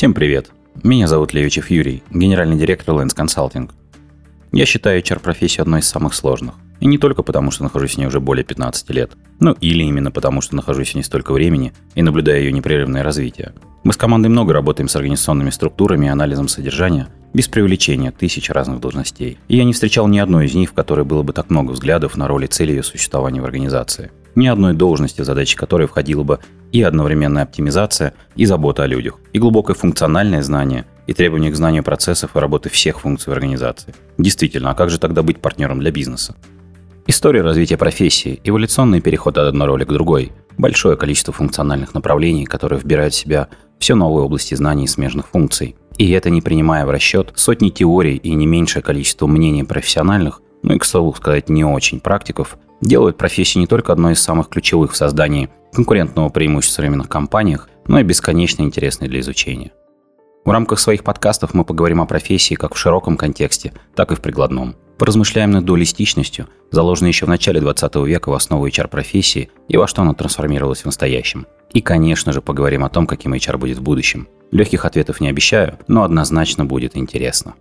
Всем привет! Меня зовут Левичев Юрий, генеральный директор Lens Consulting. Я считаю HR-профессию одной из самых сложных. И не только потому, что нахожусь в ней уже более 15 лет, ну или именно потому, что нахожусь в ней столько времени и наблюдаю ее непрерывное развитие. Мы с командой много работаем с организационными структурами и анализом содержания, без привлечения тысяч разных должностей. И я не встречал ни одной из них, в которой было бы так много взглядов на роли цели ее существования в организации. Ни одной должности, задачи которой входила бы и одновременная оптимизация, и забота о людях, и глубокое функциональное знание, и требования к знанию процессов и работы всех функций в организации. Действительно, а как же тогда быть партнером для бизнеса? История развития профессии, эволюционный переход от одной роли к другой, большое количество функциональных направлений, которые вбирают в себя все новые области знаний и смежных функций. И это не принимая в расчет сотни теорий и не меньшее количество мнений профессиональных, ну и, к слову сказать, не очень практиков, делают профессию не только одной из самых ключевых в создании конкурентного преимущества в современных компаниях, но и бесконечно интересной для изучения. В рамках своих подкастов мы поговорим о профессии как в широком контексте, так и в прикладном. Поразмышляем над дуалистичностью, заложенной еще в начале 20 века в основу HR-профессии и во что она трансформировалась в настоящем. И, конечно же, поговорим о том, каким HR будет в будущем. Легких ответов не обещаю, но однозначно будет интересно.